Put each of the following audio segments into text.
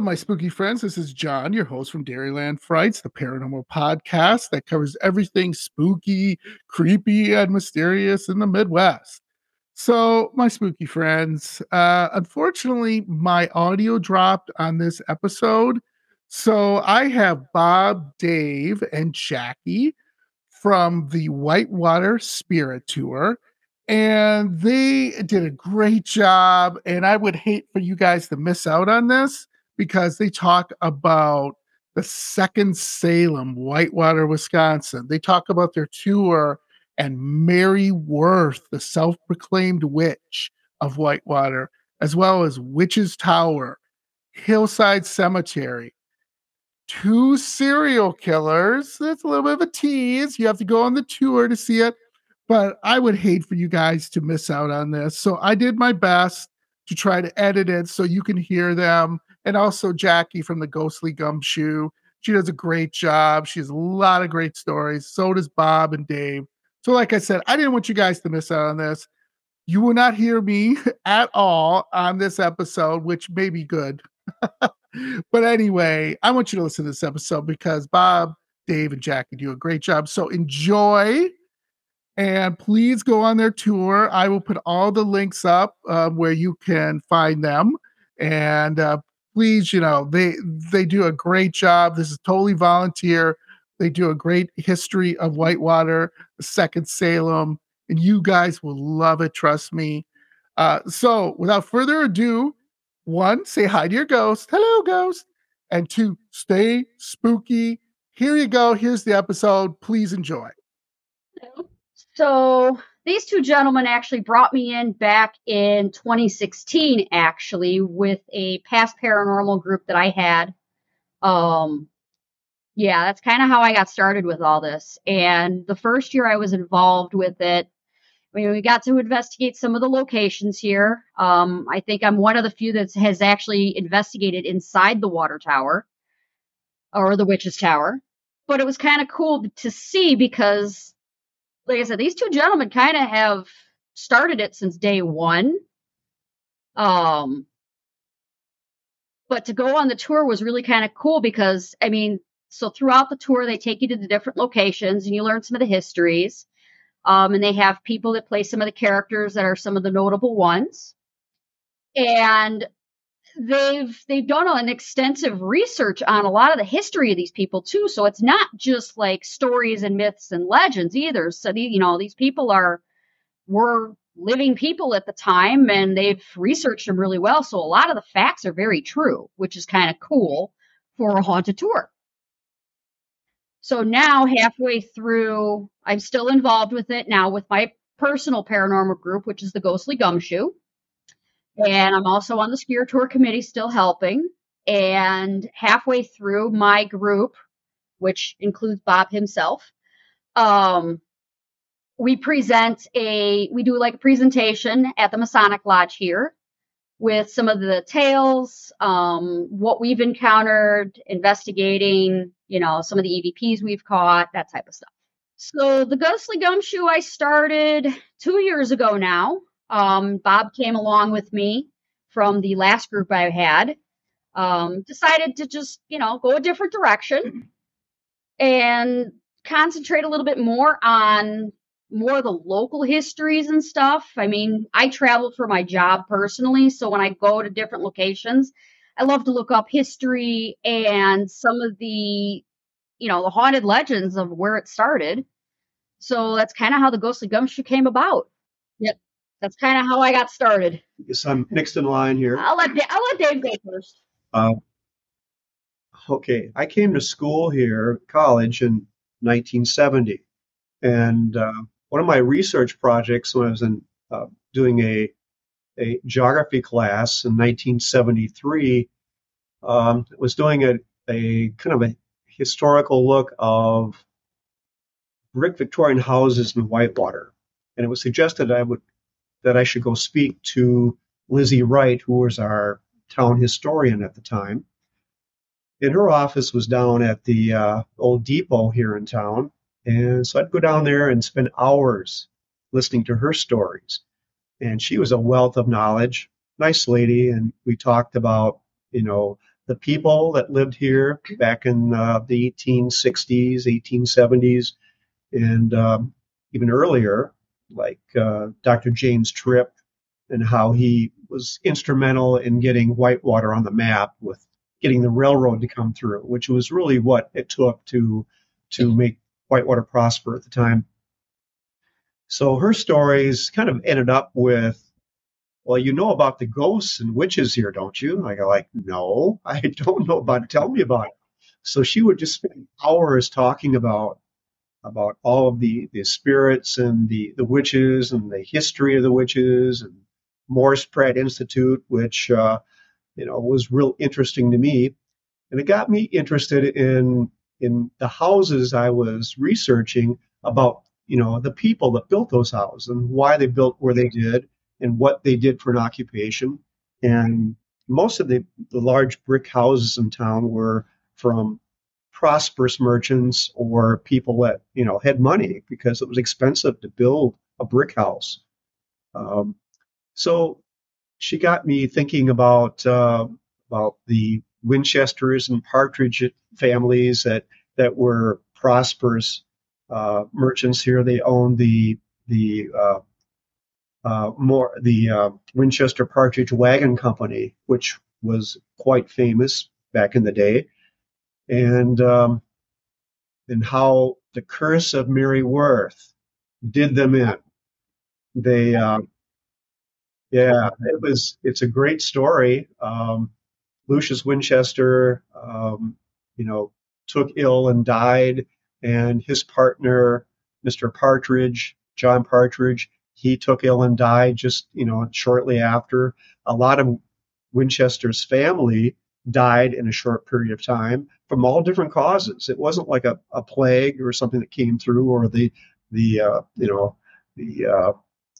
My spooky friends. This is John, your host from Dairyland Frights, the paranormal podcast that covers everything spooky, creepy, and mysterious in the Midwest. So, my spooky friends, uh, unfortunately, my audio dropped on this episode. So, I have Bob, Dave, and Jackie from the Whitewater Spirit Tour and they did a great job. And I would hate for you guys to miss out on this because they talk about the second Salem, Whitewater, Wisconsin. They talk about their tour and Mary Worth, the self proclaimed witch of Whitewater, as well as Witch's Tower, Hillside Cemetery. Two serial killers. That's a little bit of a tease. You have to go on the tour to see it but I would hate for you guys to miss out on this. So I did my best to try to edit it so you can hear them. And also Jackie from the Ghostly Gumshoe. She does a great job. She has a lot of great stories. So does Bob and Dave. So, like I said, I didn't want you guys to miss out on this. You will not hear me at all on this episode, which may be good. but anyway, I want you to listen to this episode because Bob, Dave, and Jackie do a great job. So enjoy and please go on their tour. I will put all the links up uh, where you can find them. And uh, please, you know, they they do a great job. This is totally volunteer. They do a great history of Whitewater, Second Salem, and you guys will love it. Trust me. Uh, so, without further ado, one, say hi to your ghost. Hello, ghost. And two, stay spooky. Here you go. Here's the episode. Please enjoy. So these two gentlemen actually brought me in back in 2016, actually, with a past paranormal group that I had. Um, yeah, that's kind of how I got started with all this. And the first year I was involved with it, I mean, we got to investigate some of the locations here. Um, I think I'm one of the few that has actually investigated inside the water tower or the witch's tower. But it was kind of cool to see because like I said, these two gentlemen kind of have started it since day one. Um, but to go on the tour was really kind of cool because, I mean, so throughout the tour, they take you to the different locations and you learn some of the histories. Um, and they have people that play some of the characters that are some of the notable ones. And they've they've done an extensive research on a lot of the history of these people too. So it's not just like stories and myths and legends either. So the, you know these people are were living people at the time and they've researched them really well. So a lot of the facts are very true which is kind of cool for a haunted tour. So now halfway through i'm still involved with it now with my personal paranormal group which is the ghostly gumshoe and I'm also on the Spirit Tour committee, still helping. And halfway through my group, which includes Bob himself, um, we present a, we do like a presentation at the Masonic Lodge here with some of the tales, um, what we've encountered, investigating, you know, some of the EVPs we've caught, that type of stuff. So the Ghostly Gumshoe I started two years ago now. Um, Bob came along with me from the last group I had. Um, decided to just, you know, go a different direction and concentrate a little bit more on more of the local histories and stuff. I mean, I travel for my job personally, so when I go to different locations, I love to look up history and some of the, you know, the haunted legends of where it started. So that's kind of how the Ghostly Gumshoe came about. That's kind of how I got started. I guess I'm next in line here. I'll let Dave, I'll let Dave go first. Uh, okay, I came to school here, college, in 1970, and uh, one of my research projects when I was in uh, doing a a geography class in 1973 um, was doing a, a kind of a historical look of brick Victorian houses in Whitewater, and it was suggested I would that I should go speak to Lizzie Wright, who was our town historian at the time. And her office was down at the uh, old depot here in town. And so I'd go down there and spend hours listening to her stories. And she was a wealth of knowledge, nice lady. And we talked about, you know, the people that lived here back in uh, the 1860s, 1870s, and um, even earlier, like uh, Dr. James Trippe, and how he was instrumental in getting Whitewater on the map with getting the railroad to come through, which was really what it took to to make Whitewater prosper at the time. So her stories kind of ended up with, well, you know about the ghosts and witches here, don't you? I go like, no, I don't know about it. Tell me about it. So she would just spend hours talking about about all of the, the spirits and the, the witches and the history of the witches and Morris Pratt Institute, which uh, you know was real interesting to me, and it got me interested in in the houses I was researching about you know the people that built those houses and why they built where they did and what they did for an occupation. And most of the, the large brick houses in town were from prosperous merchants or people that you know had money because it was expensive to build a brick house. Um, so she got me thinking about uh, about the Winchesters and Partridge families that that were prosperous uh, merchants here. They owned the the uh, uh more the uh, Winchester Partridge Wagon Company, which was quite famous back in the day, and um, and how the curse of Mary Worth did them in. They uh, yeah, it was. It's a great story. Um, Lucius Winchester, um, you know, took ill and died, and his partner, Mr. Partridge, John Partridge, he took ill and died just you know shortly after. A lot of Winchester's family died in a short period of time from all different causes. It wasn't like a, a plague or something that came through, or the the uh, you know the uh,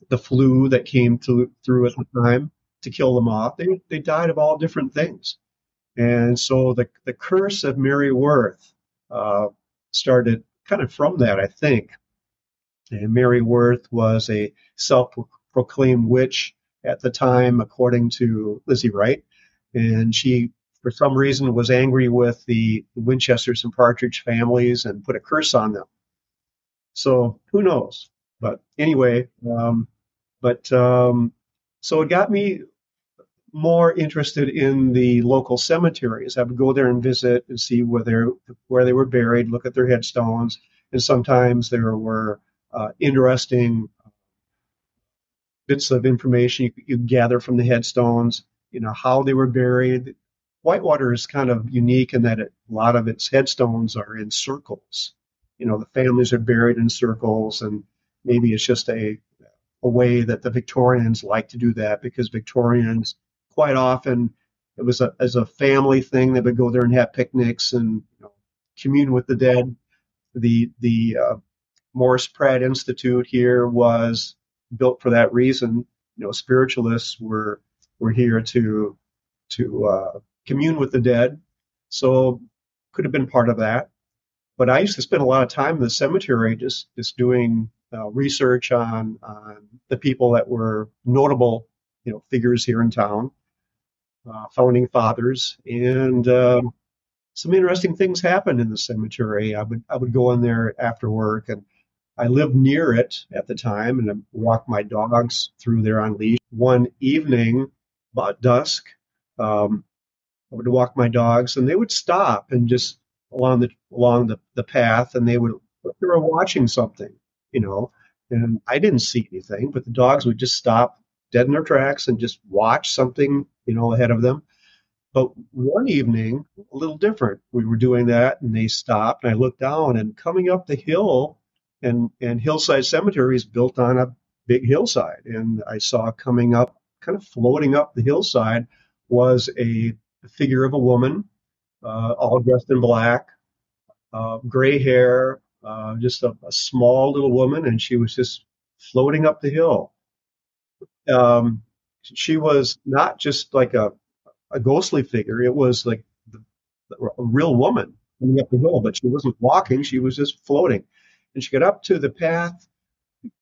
the flu that came through, through at the time to kill them off. They, they died of all different things. And so the, the curse of Mary Worth uh, started kind of from that, I think. And Mary Worth was a self proclaimed witch at the time, according to Lizzie Wright. And she, for some reason, was angry with the Winchesters and Partridge families and put a curse on them. So who knows? But anyway, um, but um, so it got me more interested in the local cemeteries. I would go there and visit and see where they where they were buried, look at their headstones, and sometimes there were uh, interesting bits of information you, you gather from the headstones. You know how they were buried. Whitewater is kind of unique in that it, a lot of its headstones are in circles. You know the families are buried in circles, and maybe it's just a a way that the Victorians like to do that because Victorians quite often it was a, as a family thing they would go there and have picnics and you know, commune with the dead. The the uh, Morris Pratt Institute here was built for that reason. You know, spiritualists were were here to to uh, commune with the dead, so could have been part of that. But I used to spend a lot of time in the cemetery just just doing uh, research on on the people that were notable, you know, figures here in town, uh, founding fathers, and um, some interesting things happened in the cemetery. I would I would go in there after work, and I lived near it at the time, and I walked my dogs through there on leash. One evening, about dusk, um, I would walk my dogs, and they would stop and just along the along the, the path, and they would they were watching something you know, and I didn't see anything, but the dogs would just stop dead in their tracks and just watch something, you know, ahead of them. But one evening, a little different. We were doing that, and they stopped, and I looked down, and coming up the hill, and and Hillside Cemetery is built on a big hillside, and I saw coming up, kind of floating up the hillside, was a figure of a woman, uh, all dressed in black, uh, gray hair, uh, just a, a, small little woman, and she was just floating up the hill. Um, she was not just like a, a ghostly figure; it was like the, a real woman coming up the hill, but she wasn't walking; she was just floating. And she got up to the path,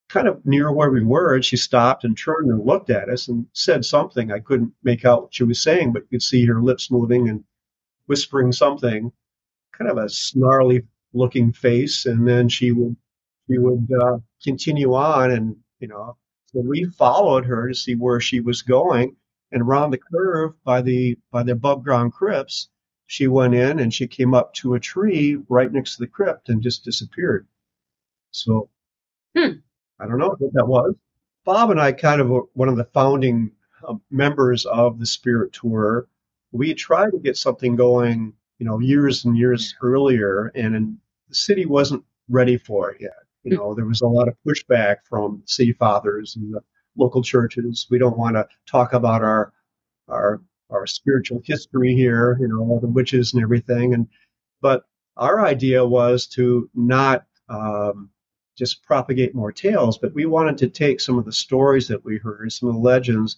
kind of near where we were, and she stopped and turned and looked at us and said something. I couldn't make out what she was saying, but you could see her lips moving and whispering something, kind of a snarly looking face, and then she would she would uh, continue on, and you know, so we followed her to see where she was going, and around the curve by the by the above ground crypts, she went in and she came up to a tree right next to the crypt and just disappeared. So Hmm. I don't know what that was. Bob and I kind of were one of the founding uh, members of the Spirit Tour. We tried to get something going, you know, years and years earlier, and the city wasn't ready for it yet. You know, there was a lot of pushback from city fathers and the local churches. We don't want to talk about our our our spiritual history here, you know, all the witches and everything. And but our idea was to not um, just propagate more tales, but we wanted to take some of the stories that we heard, some of the legends,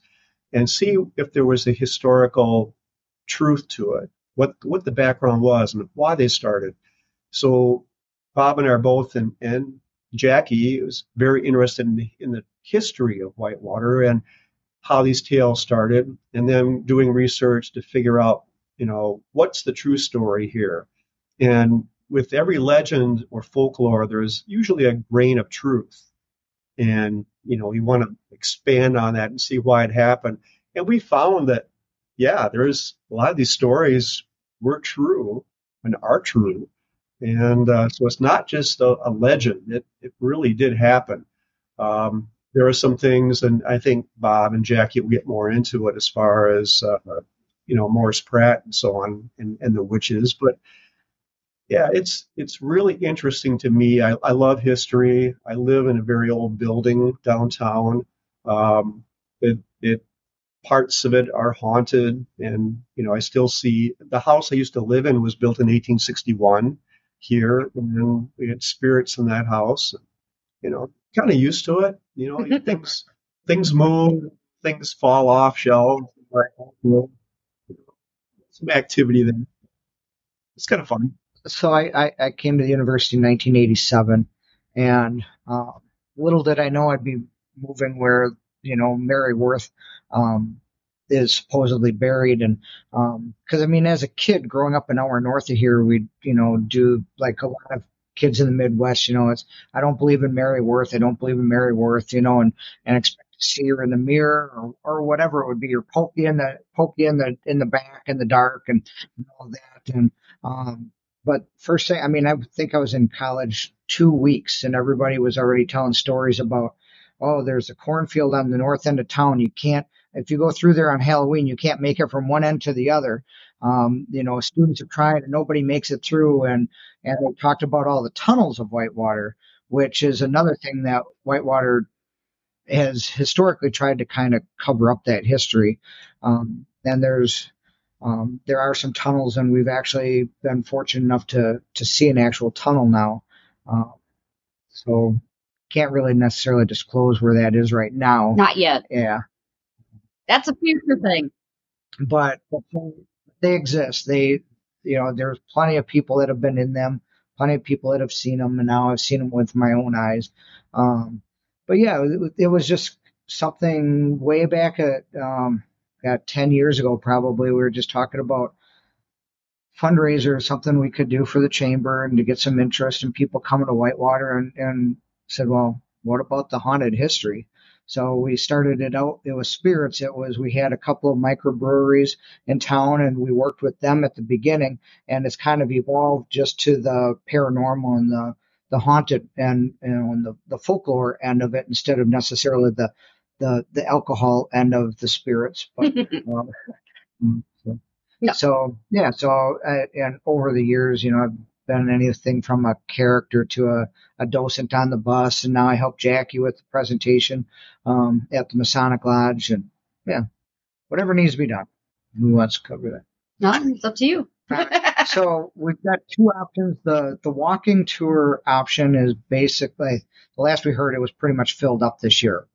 and see if there was a historical truth to it, what what the background was, and why they started. So Bob and I are both, and, and Jackie was very interested in the, in the history of Whitewater and how these tales started, and then doing research to figure out, you know, what's the true story here. And with every legend or folklore, there's usually a grain of truth. And, you know, you want to expand on that and see why it happened. And we found that, yeah, there's a lot of these stories were true and are true. And uh, so it's not just a, a, legend, it, it really did happen. Um, there are some things, and I think Bob and Jackie will get more into it as far as, uh, you know, Morris Pratt and so on and, and the witches. But yeah, it's it's really interesting to me. I, I love history. I live in a very old building downtown. Um, it, it parts of it are haunted, and you know I still see the house I used to live in was built in 1861 here, and we had spirits in that house. You know, kind of used to it. You know, things things move, things fall off shelves. Some activity there. It's kind of fun so I, I, I, came to the university in 1987, and uh, little did I know I'd be moving where you know Mary Worth um, is supposedly buried, and because um, I mean, as a kid growing up an hour north of here, we'd you know do like a lot of kids in the Midwest, you know, it's I don't believe in Mary Worth, I don't believe in Mary Worth, you know, and and expect to see her in the mirror or, or whatever it would be, or poke you in the poke you in the in the back in the dark and all that, and um, but first thing, I mean, I think I was in college two weeks and everybody was already telling stories about, oh, there's a cornfield on the north end of town. You can't, if you go through there on Halloween, you can't make it from one end to the other. Um, you know, students have tried and nobody makes it through. And, and they talked about all the tunnels of Whitewater, which is another thing that Whitewater has historically tried to kind of cover up that history. Um, and there's, um, there are some tunnels, and we've actually been fortunate enough to to see an actual tunnel now. Uh, so can't really necessarily disclose where that is right now. Not yet. Yeah. That's a future thing. But, but they exist. They, you know, there's plenty of people that have been in them, plenty of people that have seen them, and now I've seen them with my own eyes. Um, but yeah, it, it was just something way back at um, got 10 years ago probably we were just talking about fundraiser something we could do for the chamber and to get some interest and people coming to whitewater and, and said well what about the haunted history? So we started it out it was spirits it was we had a couple of microbreweries in town and we worked with them at the beginning and it's kind of evolved just to the paranormal and the the haunted and you know and the, the folklore end of it instead of necessarily the the the alcohol and of the spirits. But, um, so, no. so, yeah, so uh, and over the years, you know, I've been anything from a character to a, a docent on the bus, and now I help Jackie with the presentation um, at the Masonic Lodge, and yeah, whatever needs to be done. Who wants to cover that? No, it's up to you. so we've got two options. The the walking tour option is basically the last we heard it was pretty much filled up this year.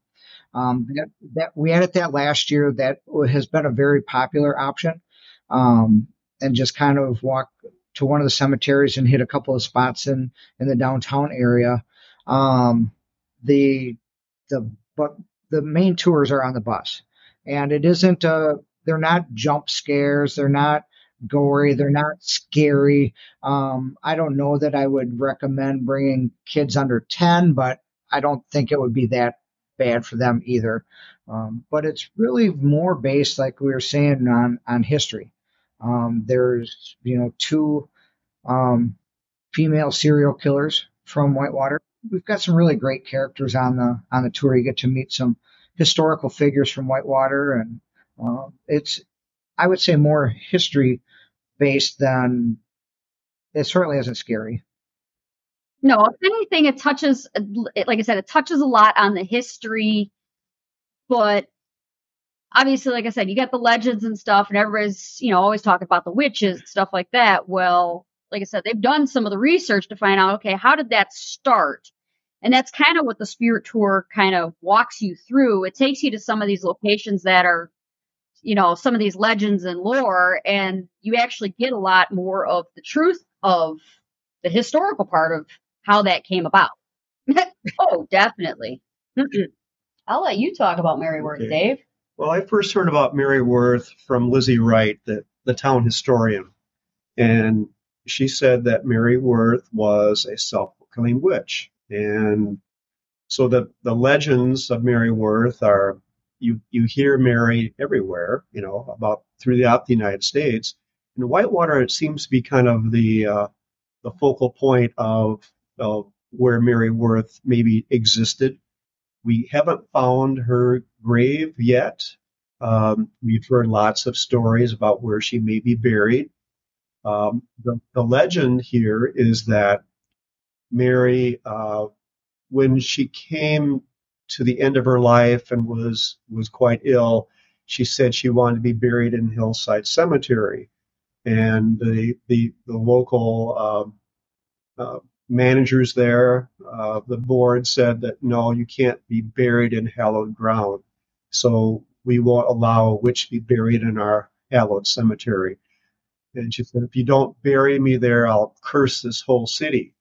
Um, that, that we added that last year. That has been a very popular option. Um, and just kind of walk to one of the cemeteries and hit a couple of spots in in the downtown area. Um, the the but the main tours are on the bus, and it isn't a. They're not jump scares. They're not gory. They're not scary. Um, I don't know that I would recommend bringing kids under 10, but I don't think it would be that bad for them either. Um, but it's really more based, like we were saying, on on history. Um, there's you know two um, female serial killers from Whitewater. We've got some really great characters on the on the tour. You get to meet some historical figures from Whitewater, and uh, it's I would say more history based than it certainly isn't scary. No, if anything, it touches, like I said, it touches a lot on the history, but obviously, like I said, you got the legends and stuff, and everybody's, you know, always talking about the witches and stuff like that. Well, like I said, they've done some of the research to find out, okay, how did that start? And that's kind of what the spirit tour kind of walks you through. It takes you to some of these locations that are, you know, some of these legends and lore, and you actually get a lot more of the truth of the historical part of how that came about. oh, definitely. I'll let you talk about Mary Worth, Okay. Dave. Well, I first heard about Mary Worth from Lizzie Wright, the, the town historian. And she said that Mary Worth was a self proclaimed witch. And so the, the legends of Mary Worth are you, you hear Mary everywhere, you know, about throughout the United States. In Whitewater, it seems to be kind of the, uh, the focal point of, where Mary Worth maybe existed. We haven't found her grave yet. Um, we've heard lots of stories about where she may be buried. Um, the, the legend here is that Mary, uh, when she came to the end of her life and was was quite ill, she said she wanted to be buried in Hillside Cemetery, and the the the local um, uh, managers there, uh, the board said that no, you can't be buried in hallowed ground. So we won't allow a witch to be buried in our hallowed cemetery. And she said, if you don't bury me there, I'll curse this whole city.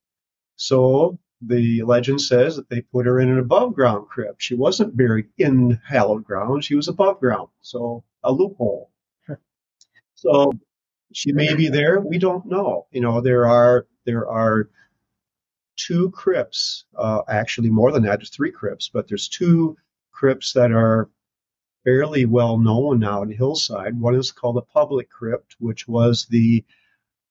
So the legend says that they put her in an above ground crypt. She wasn't buried in hallowed ground, she was above ground. So a loophole. So she may be there. We don't know. You know, there are there are two crypts, uh, actually more than that, there's three crypts, but there's two crypts that are fairly well known now in Hillside. One is called the Public Crypt, which was the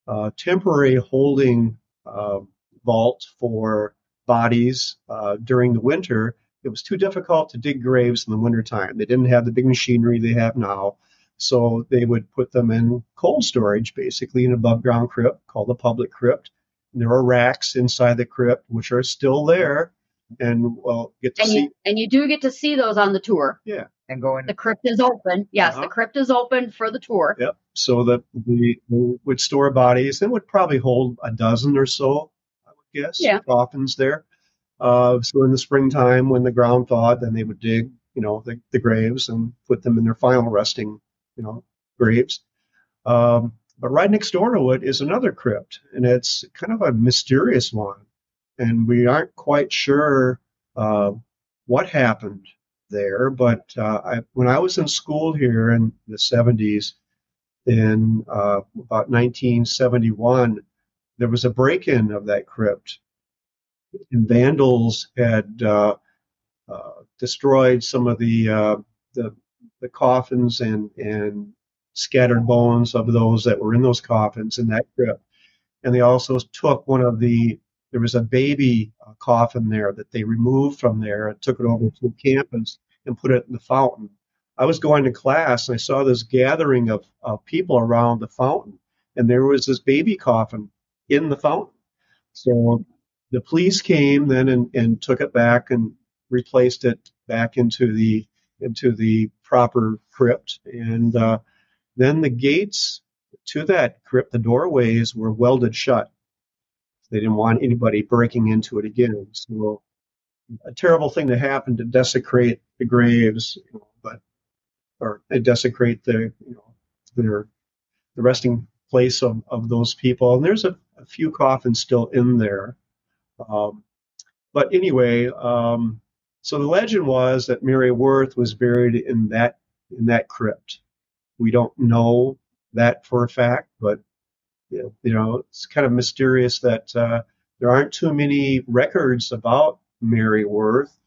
uh, temporary holding uh, vault for bodies uh, during the winter. It was too difficult to dig graves in the wintertime. They didn't have the big machinery they have now. So they would put them in cold storage, basically, in an above ground crypt called the Public Crypt. And there are racks inside the crypt, which are still there. And well, get to And see. you and you do get to see those on the tour. Yeah, and go in The crypt is open. Yes, Uh-huh. the crypt is open for the tour. Yep. So that we, we would store bodies and would probably hold a dozen or so, I would guess, Yeah. coffins there. Uh, so in the springtime, when the ground thawed, then they would dig, you know, the, the graves and put them in their final resting, you know, graves. Um, but right next door to it is another crypt, and it's kind of a mysterious one, and we aren't quite sure uh, what happened there. But uh, I, when I was in school here in the 70s, in uh, about 1971, there was a break-in of that crypt, and vandals had uh, uh, destroyed some of the uh, the, the coffins and and scattered bones of those that were in those coffins in that crypt. And they also took one of the there was a baby uh, coffin there that they removed from there and took it over to campus and put it in the fountain. I was going to class and I saw this gathering of, of people around the fountain, and there was this baby coffin in the fountain. So the police came then and, and took it back and replaced it back into the into the proper crypt. And uh, then the gates to that crypt, the doorways were welded shut. They didn't want anybody breaking into it again. So a terrible thing to happen to desecrate the graves, you know, but or desecrate the you know their the resting place of, of those people. And there's a, a few coffins still in there. Um, but anyway, um, so the legend was that Mary Worth was buried in that in that crypt. We don't know that for a fact, but you know, it's kind of mysterious that uh, there aren't too many records about Mary Worth.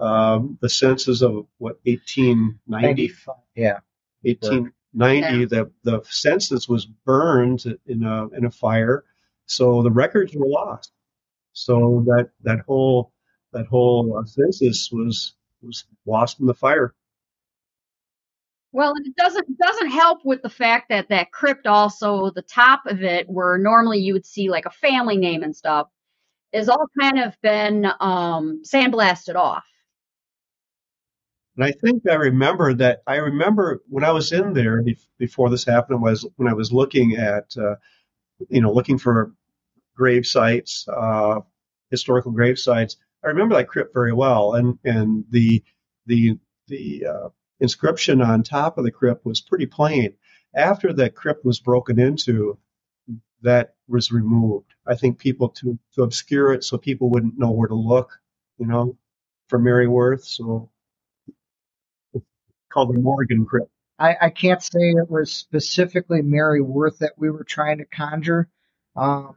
Um, the census of what 1890, Yeah. 1890, Yeah. the the census was burned in a in a fire, so the records were lost. So that that whole that whole uh, census was was lost in the fire. Well, it doesn't doesn't help with the fact that that crypt also the top of it, where normally you would see like a family name and stuff, is all kind of been um, sandblasted off. And I think I remember that. I remember when I was in there before this happened was when I was looking at, uh, you know, looking for grave sites, uh, historical grave sites. I remember that crypt very well, and and the the the uh, inscription on top of the crypt was pretty plain. After the crypt was broken into, that was removed. I think people to to obscure it so people wouldn't know where to look, you know, for Mary Worth. So it's called the Morgan Crypt. I, I can't say it was specifically Mary Worth that we were trying to conjure. Um,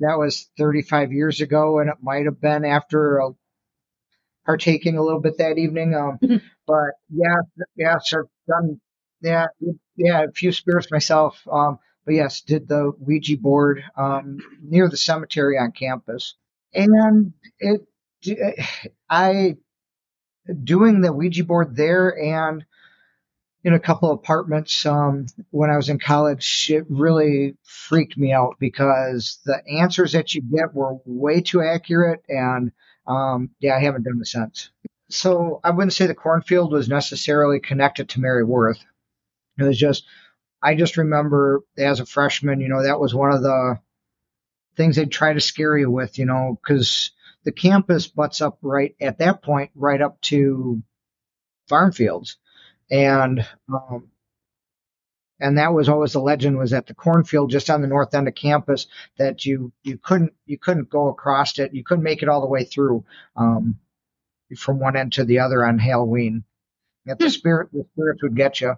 that was 35 years ago, and it might have been after uh, partaking a little bit that evening. Um, but yeah, yeah, so done. Yeah, yeah, a few spirits myself. Um, but yes, did the Ouija board um, near the cemetery on campus, and it, I doing the Ouija board there and in a couple of apartments um, when I was in college, it really freaked me out because the answers that you get were way too accurate. And um, yeah, I haven't done it since. So I wouldn't say the cornfield was necessarily connected to Mary Worth. It was just, I just remember as a freshman, you know, that was one of the things they'd try to scare you with, you know, because the campus butts up right at that point, right up to farm fields. And um, and that was always the legend was that the cornfield just on the north end of campus that you you couldn't you couldn't go across it. You couldn't make it all the way through. Um, from one end to the other on Halloween. That the spirit the spirits would get you.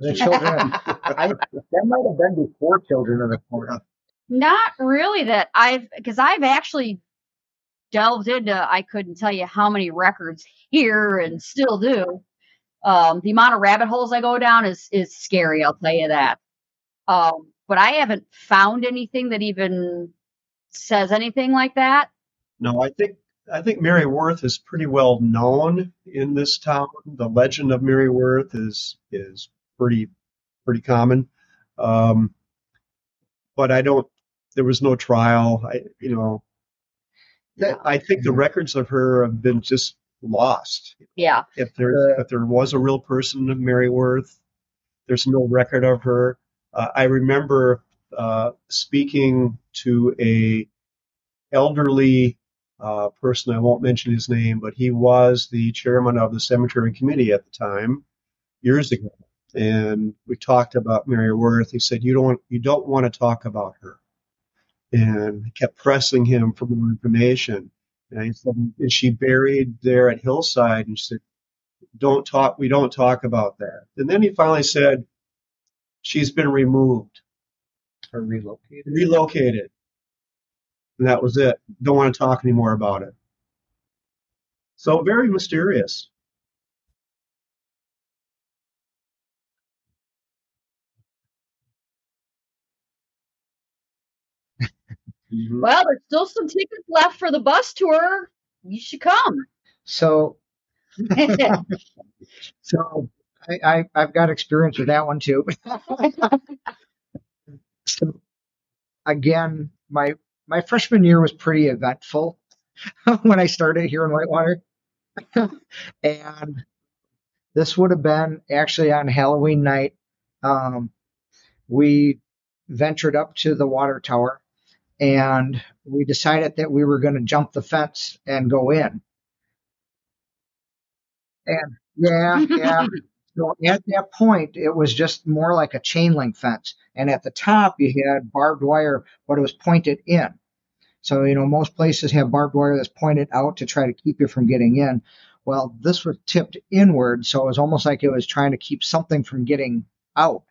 The children, I, that might have been before Children of the Corn. Not really that I've because I've actually delved into I couldn't tell you how many records here and still do. Um, the amount of rabbit holes I go down is is scary. I'll tell you that. Um, but I haven't found anything that even says anything like that. No, I think I think Mary Worth is pretty well known in this town. The legend of Mary Worth is is pretty pretty common. Um, but I don't. There was no trial. I you know. That- I think the records of her have been just lost. Yeah. If there Uh, if there was a real person of Mary Worth, there's no record of her. Uh, I remember uh, speaking to a elderly uh, person. I won't mention his name, but he was the chairman of the cemetery committee at the time, years ago. And we talked about Mary Worth. He said, "You don't you don't want to talk about her," and I kept pressing him for more information. And I said, "Is she buried there at Hillside?" And she said, "Don't talk. We don't talk about that." And then he finally said, "She's been removed, Or relocated. relocated." And that was it. Don't want to talk anymore about it. So very mysterious. Mhm. Well, there's still some tickets left for the bus tour. You should come. So so I, I I've got experience with that one too. so again, my my freshman year was pretty eventful when I started here in Whitewater, and this would have been actually on Halloween night. Um, we ventured up to the water tower, and we decided that we were going to jump the fence and go in. And yeah, yeah. So at that point, it was just more like a chain link fence. And at the top, you had barbed wire, but it was pointed in. So, you know, most places have barbed wire that's pointed out to try to keep you from getting in. Well, this was tipped inward. So it was almost like it was trying to keep something from getting out.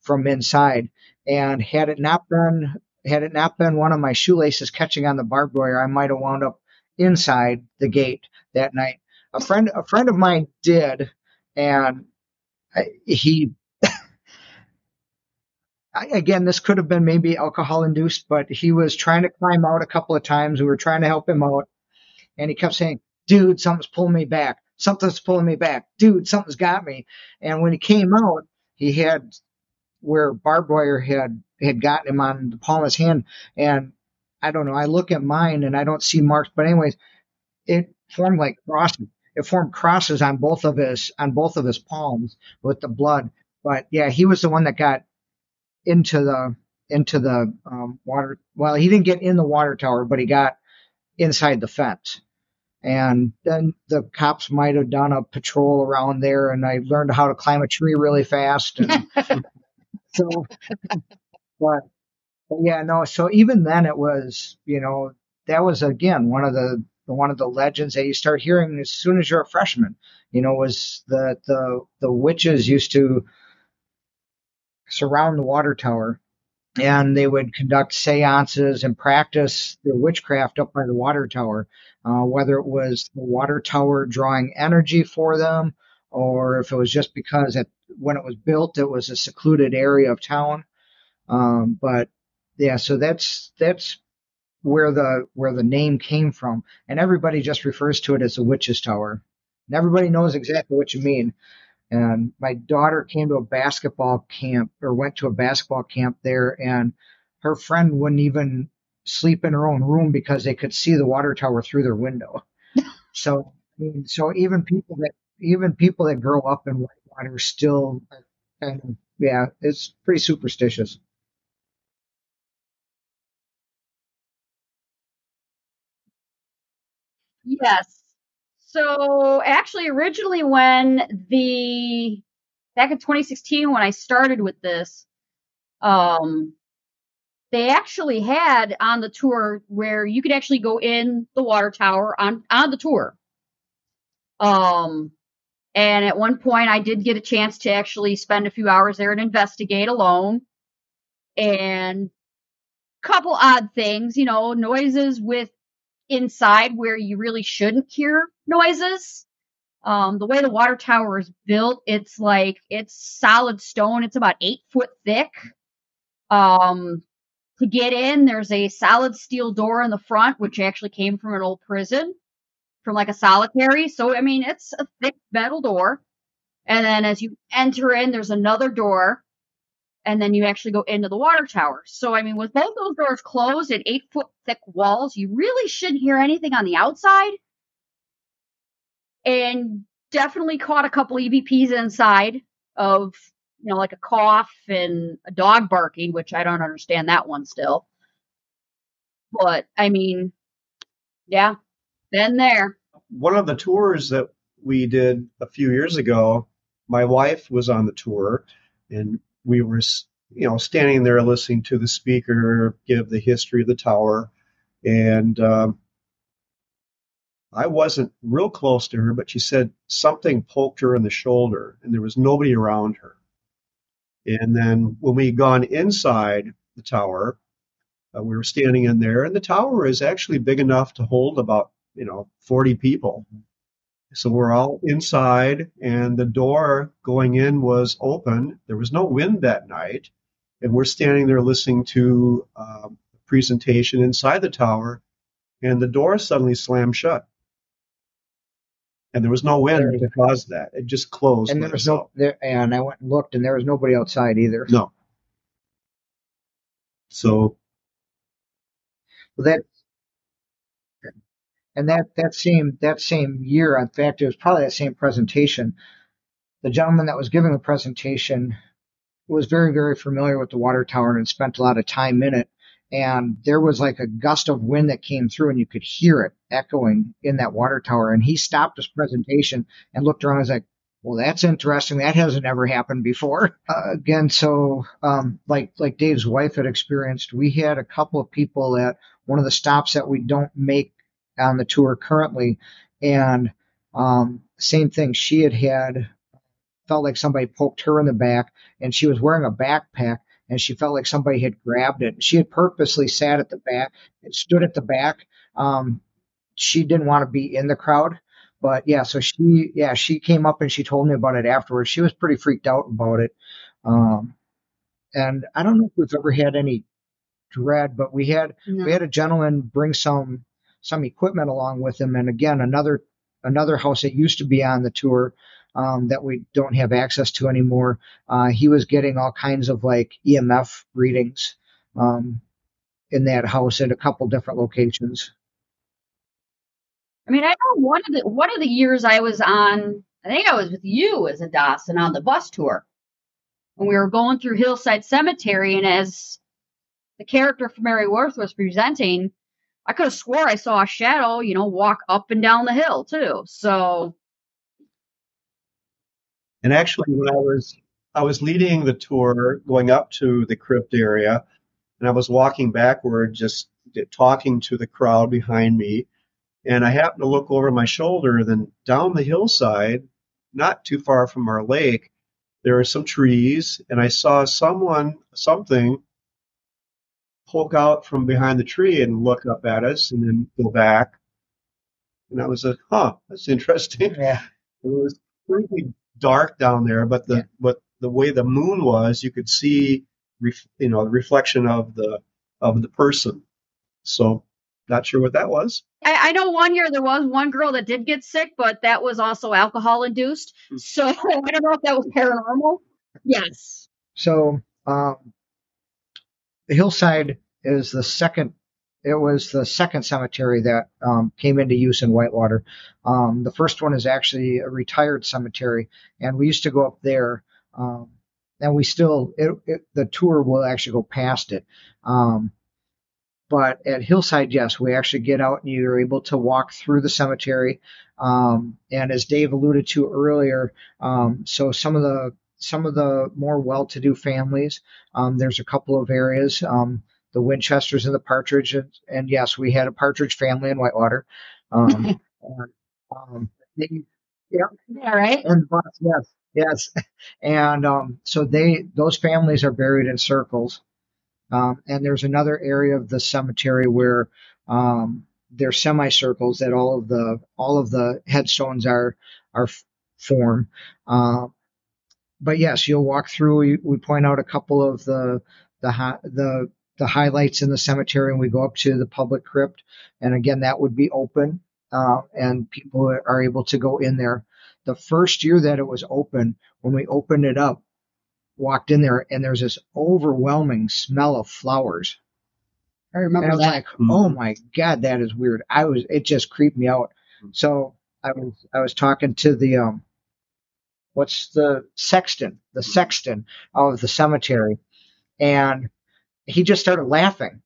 from inside. And had it not been had it not been one of my shoelaces catching on the barbed wire, I might have wound up inside the gate that night. A friend a friend of mine did, and he again, this could have been maybe alcohol induced, but he was trying to climb out a couple of times. We were trying to help him out, and he kept saying, "Dude, something's pulling me back. Something's pulling me back. Dude, something's got me." And when he came out, he had where barbed wire had had gotten him on the palm of his hand, and I don't know. I look at mine and I don't see marks, but anyways, it formed like crosses. It formed crosses on both of his on both of his palms with the blood. But yeah, he was the one that got into the into the um, water. Well, he didn't get in the water tower, but he got inside the fence. And then the cops might have done a patrol around there, and I learned how to climb a tree really fast. And so, but, but yeah, no. So even then, it was you know that was again one of the one of the legends that you start hearing as soon as you're a freshman. You know, was that the the witches used to surround the water tower and they would conduct seances and practice their witchcraft up by the water tower, uh, whether it was the water tower drawing energy for them or if it was just because when it was built it was a secluded area of town. Um, but yeah, so that's that's where the where the name came from, and everybody just refers to it as the witch's tower, and everybody knows exactly what you mean. And my daughter came to a basketball camp or went to a basketball camp there, and her friend wouldn't even sleep in her own room because they could see the water tower through their window. so, I mean, so even people that even people that grow up in Whitewater still, and yeah, it's pretty superstitious. Yes. So actually, originally, when the back in 2016, when I started with this, um, they actually had on the tour where you could actually go in the water tower on on the tour. Um, and at one point, I did get a chance to actually spend a few hours there and investigate alone. And couple odd things, you know, noises with inside where you really shouldn't hear noises. Um, the way the water tower is built, it's like it's solid stone. It's about eight foot thick. Um, to get in, there's a solid steel door in the front, which actually came from an old prison, from like a solitary. So I mean, it's a thick metal door. And then as you enter in, there's another door and then you actually go into the water tower. So, I mean, with both those doors closed and eight foot thick walls, you really shouldn't hear anything on the outside. And definitely caught a couple EVPs inside of, you know, like a cough and a dog barking, which I don't understand that one still. But, I mean, yeah, been there. One of the tours that we did a few years ago, my wife was on the tour and we were, you know, standing there listening to the speaker give the history of the tower, and um, I wasn't real close to her, but she said something poked her in the shoulder, and there was nobody around her. And then when we gone inside the tower, uh, we were standing in there, and the tower is actually big enough to hold about you know 40 people. So we're all inside, and the door going in was open. There was no wind that night, and we're standing there listening to uh, a presentation inside the tower, and the door suddenly slammed shut. And there was no wind to cause that. It just closed. And there was no, there, and I went and looked, and there was nobody outside either. No. So. Well, that and that that same that same year, in fact, it was probably that same presentation. The gentleman that was giving the presentation was very very familiar with the water tower and spent a lot of time in it. And there was like a gust of wind that came through, and you could hear it echoing in that water tower. And he stopped his presentation and looked around. and was like, well, that's interesting. That hasn't ever happened before. Uh, again, so um, like like Dave's wife had experienced, we had a couple of people at one of the stops that we don't make on the tour currently, and um, same thing. She had had felt like somebody poked her in the back, and she was wearing a backpack, and she felt like somebody had grabbed it. She had purposely sat at the back, stood at the back. Um, she didn't want to be in the crowd, but yeah, so she yeah she came up and she told me about it afterwards. She was pretty freaked out about it. Um, and I don't know if we've ever had any dread, but we had No. we had a gentleman bring some some equipment along with him, and again another another house that used to be on the tour um, that we don't have access to anymore. Uh, he was getting all kinds of like EMF readings um, in that house at a couple different locations. I mean, I know one of the one of the years I was on, I think I was with you as a Dawson on the bus tour. and we were going through Hillside Cemetery, and as the character from Mary Worth was presenting, I could have swore I saw a shadow, you know, walk up and down the hill too. So And actually, when I was I was leading the tour going up to the crypt area, and I was walking backward, just talking to the crowd behind me, and I happened to look over my shoulder. Then down the hillside, not too far from our lake, there are some trees, and I saw someone, something, poke out from behind the tree and look up at us, and then go back. And I was like, "Huh, that's interesting." Yeah, It was pretty dark down there, but the Yeah. but the way the moon was, you could see, ref, you know, the reflection of the of the person. So, not sure what that was. I, I know one year there was one girl that did get sick, but that was also alcohol induced. Hmm. So I don't know if that was paranormal. Yes. So um, the hillside is the second. It was the second cemetery that um, came into use in Whitewater. Um, the first one is actually a retired cemetery, and we used to go up there. Um, and we still, it, it, the tour will actually go past it. Um, but at Hillside, yes, we actually get out and you're able to walk through the cemetery. Um, and as Dave alluded to earlier, um, so some of the some of the more well-to-do families. Um, there's a couple of areas, um, the Winchesters and the Partridge, and, and yes, we had a Partridge family in Whitewater. Um, and, um, they, yeah, right. and yes, yes, and um, so they those families are buried in circles. Um, and there's another area of the cemetery where um, they're semicircles that all of the all of the headstones are are form. Um, but yes, you'll walk through. We, we point out a couple of the the hi- the the highlights in the cemetery, and we go up to the public crypt. And again, that would be open, uh, and people are- are able to go in there. The first year that it was open, when we opened it up, walked in there, and there's this overwhelming smell of flowers. I And I remember was that. like, oh my god, that is weird. I was it just creeped me out. So I was I was talking to the um what's the sexton, the sexton of the cemetery, and he just started laughing.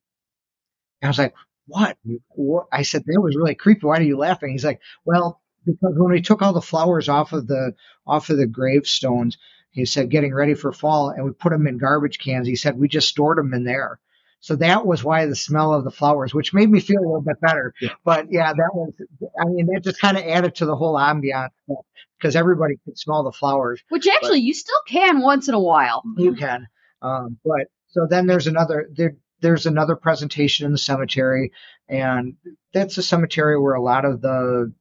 And I was like, what? what? I said, that was really creepy. Why are you laughing? He's like, well, because when we took all the flowers off of the off of the gravestones, he said, getting ready for fall, and we put them in garbage cans. He said, we just stored them in there. So that was why the smell of the flowers, which made me feel a little bit better. Yeah. But yeah, that was, I mean, that just kind of added to the whole ambiance because everybody could smell the flowers. Which actually you still can once in a while. You can. Um, but so then there's another there there's another presentation in the cemetery, and that's a cemetery where a lot of the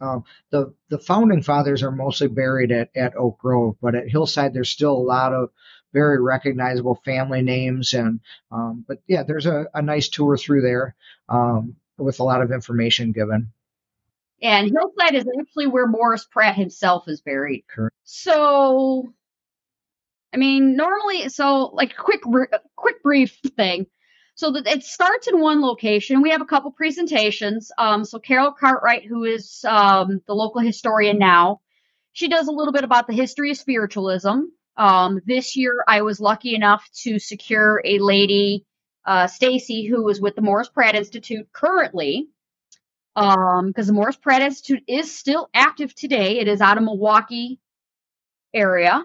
um, the the founding fathers are mostly buried at, at Oak Grove, but at Hillside there's still a lot of very recognizable family names and um, but yeah, there's a, a nice tour through there um, with a lot of information given. And Hillside is actually where Morris Pratt himself is buried. Correct. So, I mean, normally, so like quick, quick brief thing. So that it starts in one location. We have a couple presentations. Um, so Carol Cartwright, who is um, the local historian now, she does a little bit about the history of spiritualism. Um, this year, I was lucky enough to secure a lady, uh, Stacy, who is with the Morris Pratt Institute currently um because the morris pratt institute is still active today it is out of milwaukee area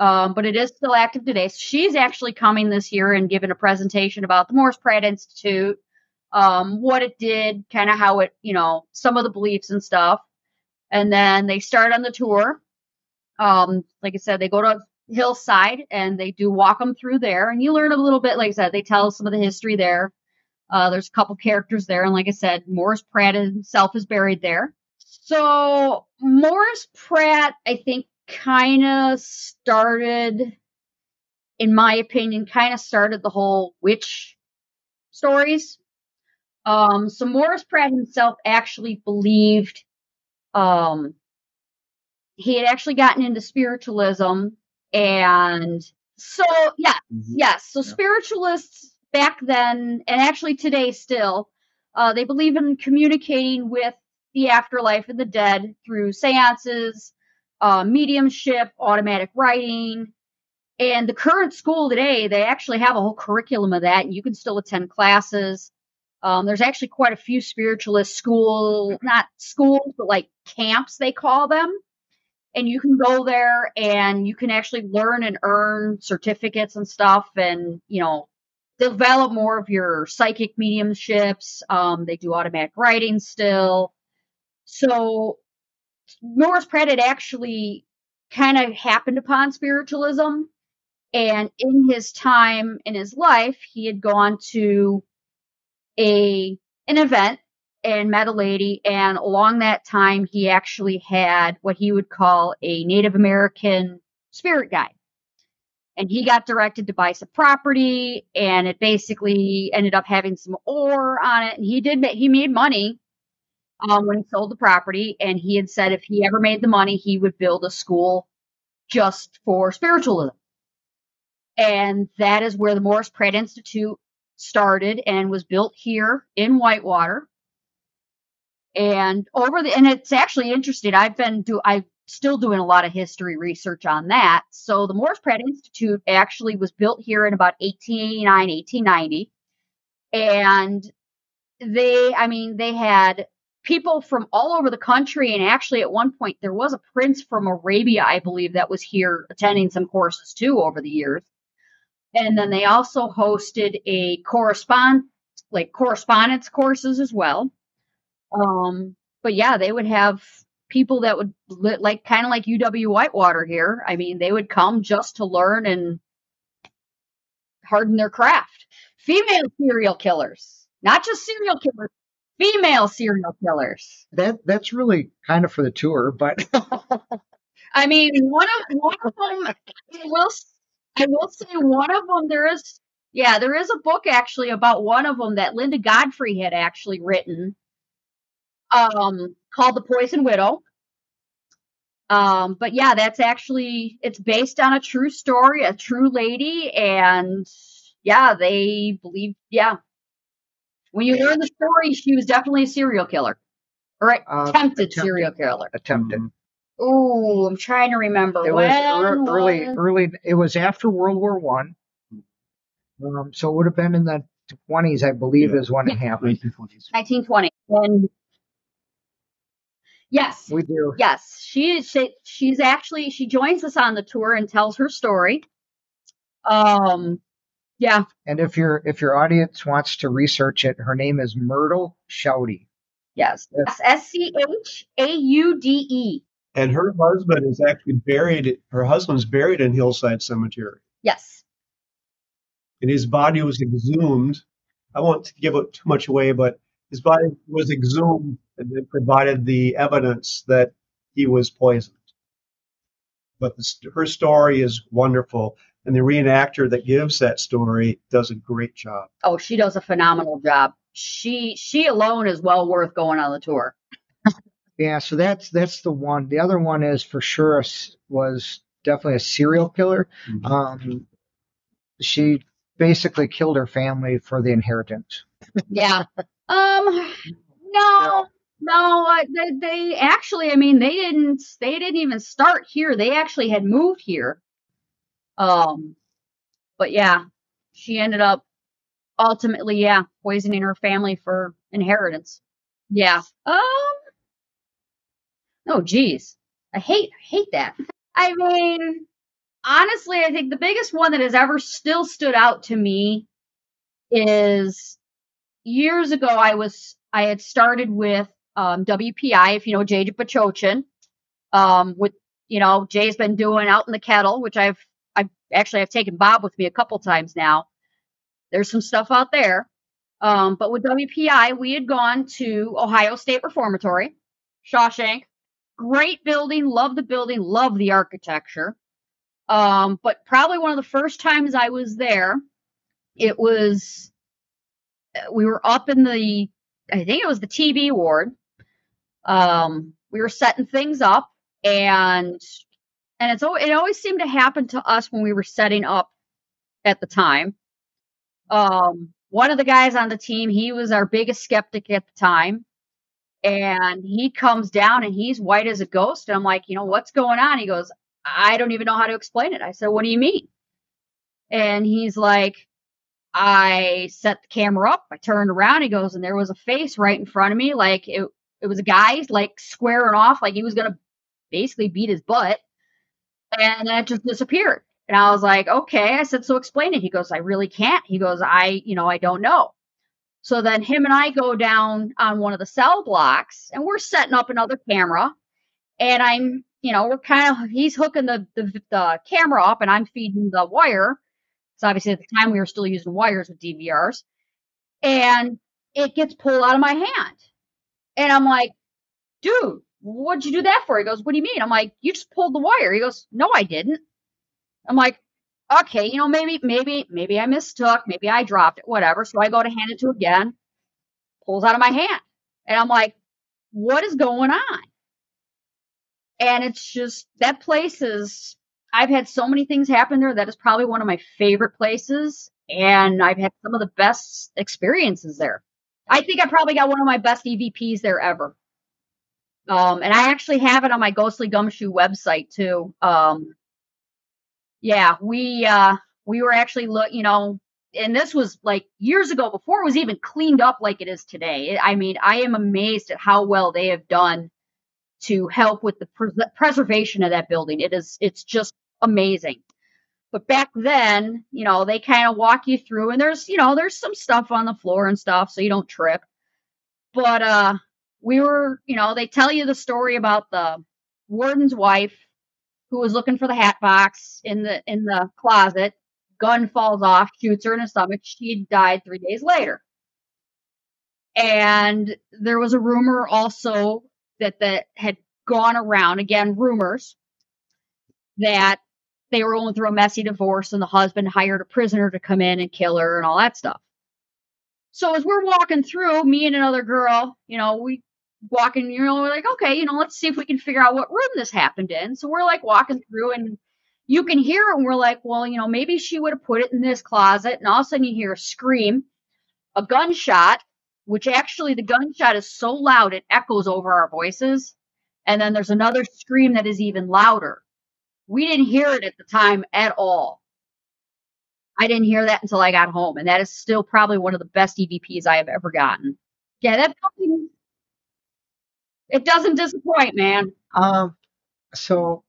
um but it is still active today so she's actually coming this year and giving a presentation about the morris pratt institute um what it did kind of how it you know some of the beliefs and stuff and then they start on the tour Um, like I said, they go to Hillside and they do walk them through there, and you learn a little bit. Like I said, they tell some of the history there. Uh, there's a couple characters there, and like I said, Morris Pratt himself is buried there. So Morris Pratt, I think, kind of started, in my opinion, kind of started the whole witch stories. Um, so Morris Pratt himself actually believed, um, he had actually gotten into spiritualism, and so yeah, Mhm. yes. So spiritualists back then, and actually today still, uh, they believe in communicating with the afterlife and the dead through seances, uh, mediumship, automatic writing. And the current school today, they actually have a whole curriculum of that, and you can still attend classes. Um, there's actually quite a few spiritualist school, not schools, but like camps, they call them. And you can go there and you can actually learn and earn certificates and stuff and, you know, develop more of your psychic mediumships. Um, they do automatic writing still. So Morris Pratt had actually kind of happened upon spiritualism. And in his time in his life, he had gone to a an event and met a lady. And along that time, he actually had what he would call a Native American spirit guide. And he got directed to buy some property, and it basically ended up having some ore on it. And he did he made money um, when he sold the property, and he had said if he ever made the money, he would build a school just for spiritualism. And that is where the Morris Pratt Institute started and was built here in Whitewater. And over the and it's actually interesting. I've been do I'm still doing a lot of history research on that. So the Morris Pratt Institute actually was built here in about 1889, 1890. And they I mean they had people from all over the country and actually at one point there was a prince from Arabia I believe that was here attending some courses too over the years. And then they also hosted a correspond like correspondence courses as well. Um, but yeah, they would have people that would li- like kind of like UW Whitewater here. I mean, they would come just to learn and harden their craft. Female serial killers, not just serial killers, female serial killers. That that's really kind of for the tour, but I mean, one of one of them, I will I will say one of them. There is, yeah, there is a book actually about one of them that Linda Godfrey had actually written, um, called The Poison Widow. Um, but yeah, that's actually it's based on a true story, a true lady, and yeah, they believe, yeah. When you learn the story, she was definitely a serial killer, or uh, attempted attempted. serial killer. attempted. Ooh, I'm trying to remember. It was when ear- early, was- early. It was after World War One, um, so it would have been in the twenties, I believe, Yeah. is when it happened. 1920s. 1920. And yes, We do. yes, she is. She, she's actually she joins us on the tour and tells her story. Um, yeah, And if your if your audience wants to research it, her name is Myrtle Schaude. yes, Yes. S C H A U D E. And her husband is actually buried. Her husband's buried in Hillside Cemetery, Yes, and his body was exhumed. I won't give it too much away, but his body was exhumed and it provided the evidence that he was poisoned. But the, her story is wonderful, and the reenactor that gives that story does a great job. oh, she does a phenomenal job. She she alone is well worth going on the tour. Yeah, so that's that's the one. The other one is for sure a s- was definitely a serial killer. Mhm. Um, she basically killed her family for the inheritance. Yeah. Um. No. No. uh, They, they actually. I mean, they didn't. They didn't even start here. They actually had moved here. Um. But yeah, she ended up ultimately, yeah, poisoning her family for inheritance. Yeah. Um. Oh, geez. I hate hate that. I mean, honestly, I think the biggest one that has ever still stood out to me is years ago I was I had started with um, WPI, if you know Jada Pachochin, um, with you know, Jay's been doing out in the kettle, which I've, I've actually, I've taken Bob with me a couple times now. There's some stuff out there. Um, but with WPI, we had gone to Ohio State Reformatory, Shawshank. Great building, love the building, love the architecture. Um, but probably one of the first times I was there, it was, we were up in the, I think it was the TB ward. Um, we were setting things up and, and it's, it always seemed to happen to us when we were setting up at the time. Um, one of the guys on the team, he was our biggest skeptic at the time. And he comes down and he's white as a ghost. And I'm like, you know, what's going on? He goes, I don't even know how to explain it. I said, what do you mean? And he's like, I set the camera up. I turned around. He goes, and there was a face right in front of me. Like it, it was a guy like squaring off, like he was to basically beat his butt. And then it just disappeared. And I was like, okay. I said, so explain it. He goes, I really can't. He goes, I, you know, I don't know. So then him and I go down on one of the cell blocks and we're setting up another camera. And I'm, you know, we're kind of, he's hooking the, the, the camera up and I'm feeding the wire. So obviously at the time we were still using wires with DVRs. And it gets pulled out of my hand. And I'm like, dude, what'd you do that for? He goes, what do you mean? I'm like, you just pulled the wire. He goes, no, I didn't. I'm like, okay, you know, maybe, maybe, maybe I mistook, maybe I dropped it, whatever. So I go to hand it to again, pulls out of my hand. And I'm like, what is going on? And it's just that place is, I've had so many things happen there. That is probably one of my favorite places. And I've had some of the best experiences there. I think I probably got one of my best EVPs there ever. Um, and I actually have it on my Ghostly Gumshoe website too. Um, yeah, we uh we were actually look, you know, and this was like years ago before it was even cleaned up like it is today. I mean, I am amazed at how well they have done to help with the pres- preservation of that building. It is it's just amazing. But back then, you know, they kind of walk you through and there's, you know, there's some stuff on the floor and stuff so you don't trip. But uh we were, you know, they tell you the story about the warden's wife who was looking for the hat box in the in the closet. Gun falls off, shoots her in the stomach. She died three days later. And there was a rumor also that that had gone around again, rumors that they were going through a messy divorce and the husband hired a prisoner to come in and kill her and all that stuff. So as we're walking through, me and another girl, you know, we walking, you know, we're like, okay, you know, let's see if we can figure out what room this happened in. So we're like walking through and you can hear it and we're like, well, you know, maybe she would have put it in this closet. And all of a sudden you hear a scream, a gunshot, which actually the gunshot is so loud it echoes over our voices. And then there's another scream that is even louder. We didn't hear it at the time at all. I didn't hear that until I got home. And that is still probably one of the best EVPs I have ever gotten. Yeah, that building it doesn't disappoint, man. Um, so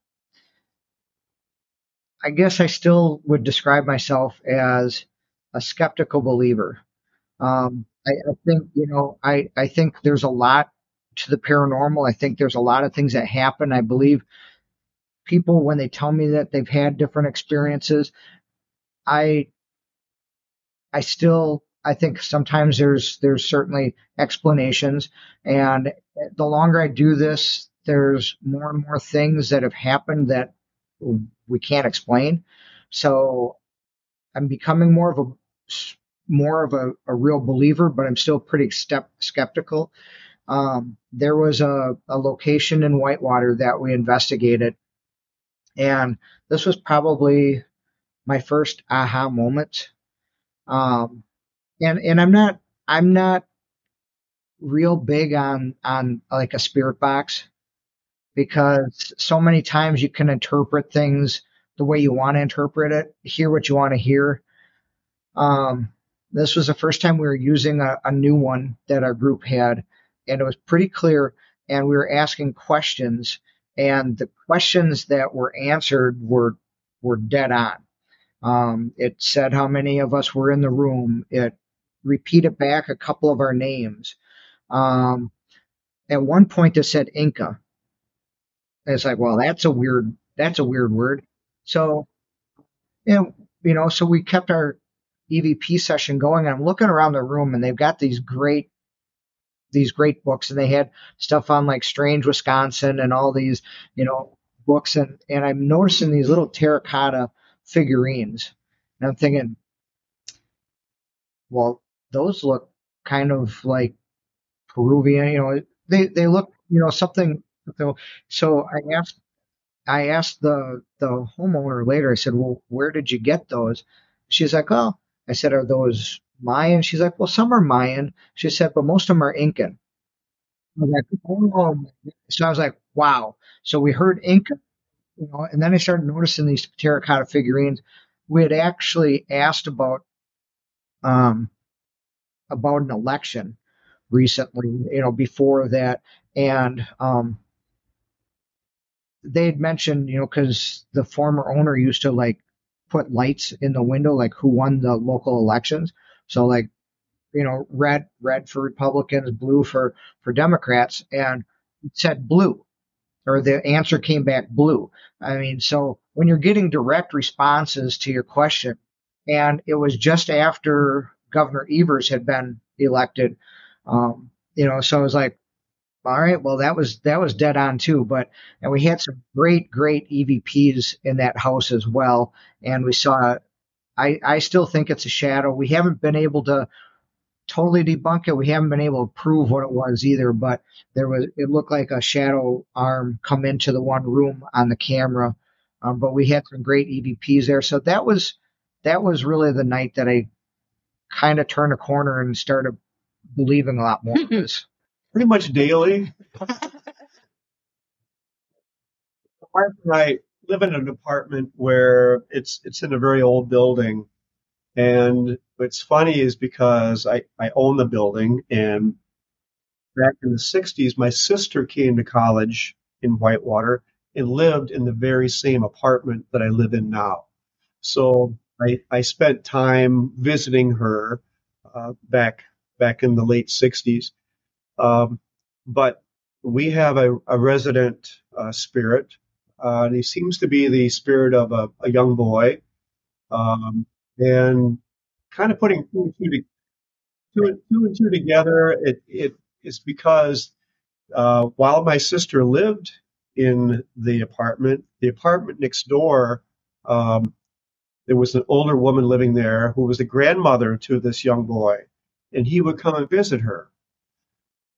I guess I still would describe myself as a skeptical believer. Um, I, I think, you know, I, I think there's a lot to the paranormal. I think there's a lot of things that happen. I believe people, when they tell me that they've had different experiences, I, I still I think sometimes there's there's certainly explanations, and the longer I do this, there's more and more things that have happened that we can't explain. So I'm becoming more of a more of a, a real believer, but I'm still pretty step, skeptical. Um, there was a, a location in Whitewater that we investigated, and this was probably my first aha moment. Um, and and I'm not I'm not real big on on like a spirit box because so many times you can interpret things the way you want to interpret it, hear what you want to hear. Um, this was the first time we were using a, a new one that our group had, and it was pretty clear. And we were asking questions, and the questions that were answered were were dead on. Um, it said how many of us were in the room. It repeated back a couple of our names. Um, at one point, it said Inca. it's like, well, that's a weird, that's a weird word. So, and you know, so we kept our EVP session going. And I'm looking around the room, and they've got these great, these great books, and they had stuff on like Strange Wisconsin and all these, you know, books, and and I'm noticing these little terracotta figurines, and I'm thinking, well, those look kind of like Peruvian, you know, they they look, you know, something. So I asked I asked the the homeowner later. I said, "Well, where did you get those?" She's like, "Oh," I said, "Are those Mayan?" She's like, "Well, some are Mayan." She said, "But most of them are Incan." I was like, "Oh," so I was like, "Wow!" So we heard Inca, you know, and then I started noticing these terracotta figurines. We had actually asked about um about an election recently, you know, before that, and um they had mentioned, you know, because the former owner used to like put lights in the window, like who won the local elections. So like, you know, red red for Republicans, blue for for Democrats, and it said blue, or the answer came back blue. I mean, so when you're getting direct responses to your question, and it was just after Governor Evers had been elected, um, you know, so I was like, all right, well that was that was dead on too. But and we had some great great EVPs in that house as well, and we saw. I I still think it's a shadow. We haven't been able to totally debunk it. We haven't been able to prove what it was either, but there was it looked like a shadow arm come into the one room on the camera. Um, but we had some great EVPs there, so that was that was really the night that I kind of turned a corner and started believing a lot more. pretty much daily. My wife and I live in an apartment where it's it's in a very old building, and what's funny is because I I own the building, and back in the '60s, my sister came to college in Whitewater and lived in the very same apartment that I live in now. So I I spent time visiting her uh, back back in the late '60s um, but we have a, a resident uh, spirit, uh, and he seems to be the spirit of a, a young boy. Um, and kind of putting two and two, to, two, two and two together, it, it is because uh, while my sister lived in the apartment, the apartment next door, um, there was an older woman living there who was the grandmother to this young boy, and he would come and visit her.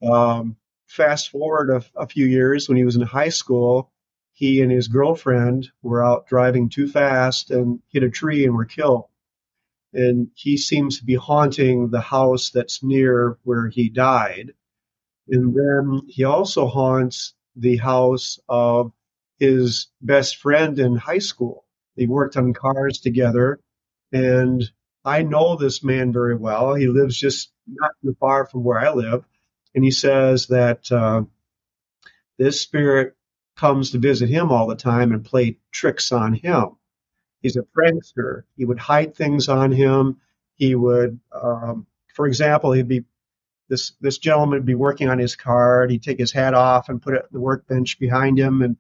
Um, fast forward a, a few years when he was in high school, he and his girlfriend were out driving too fast and hit a tree and were killed. And he seems to be haunting the house that's near where he died. And then he also haunts the house of his best friend in high school. They worked on cars together. And I know this man very well. He lives just not too far from where I live and he says that uh, this spirit comes to visit him all the time and play tricks on him. He's a prankster. He would hide things on him. He would, um, for example, he'd be this this gentleman would be working on his car. He'd take his hat off and put it on the workbench behind him and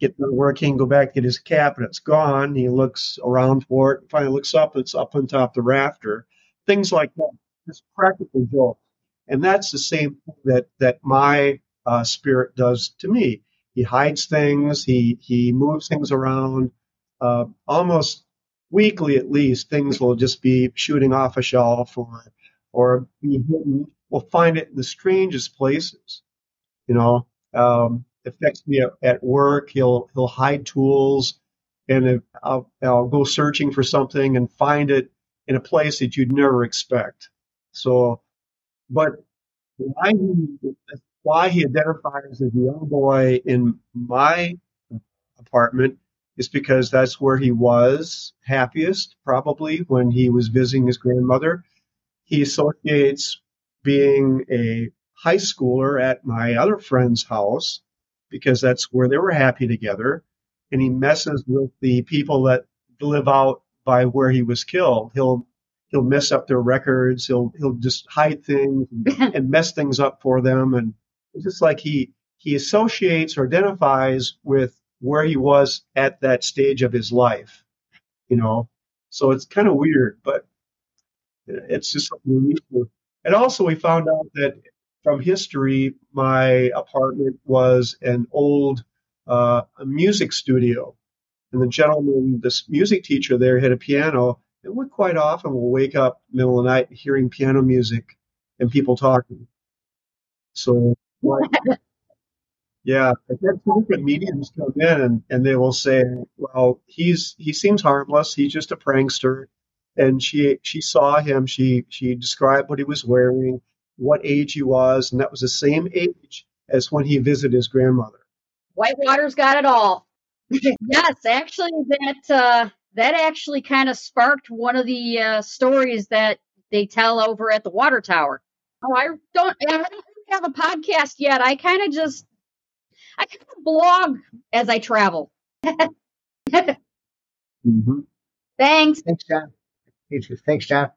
get done working, go back, get his cap, and it's gone. He looks around for it, finally looks up, it's up on top the rafter. Things like that. Just practical jokes. And that's the same that, that my uh, spirit does to me. He hides things, he, he moves things around. Uh, almost weekly, at least, things will just be shooting off a shelf or, or be hidden. We'll find it in the strangest places. You know, um, affects me at, at work. He'll, he'll hide tools and I'll, I'll go searching for something and find it in a place that you'd never expect. So but why he, why he identifies as a young boy in my apartment is because that's where he was happiest, probably when he was visiting his grandmother. He associates being a high schooler at my other friend's house because that's where they were happy together. And he messes with the people that live out by where he was killed. He'll he'll mess up their records. He'll he'll just hide things and, and mess things up for them. And it's just like he he associates or identifies with where he was at that stage of his life. You know, so it's kind of weird, but it's just something we need to. And also, we found out that from history, my apartment was an old uh, music studio. And the gentleman, this music teacher there, had a piano. And we quite often will wake up middle of the night hearing piano music and people talking. So, yeah, I've had different mediums come in and, and they will say, well, he's he seems harmless. He's just a prankster. And she she saw him. She she described what he was wearing, what age he was, and that was the same age as when he visited his grandmother. Whitewater's got it all. yes, actually, that uh, that actually kind of sparked one of the uh, stories that they tell over at the water tower. Oh, I don't, I don't have a podcast yet. I kind of just, I kind of blog as I travel. Mm-hmm. Thanks. Thanks, John. Thanks, John.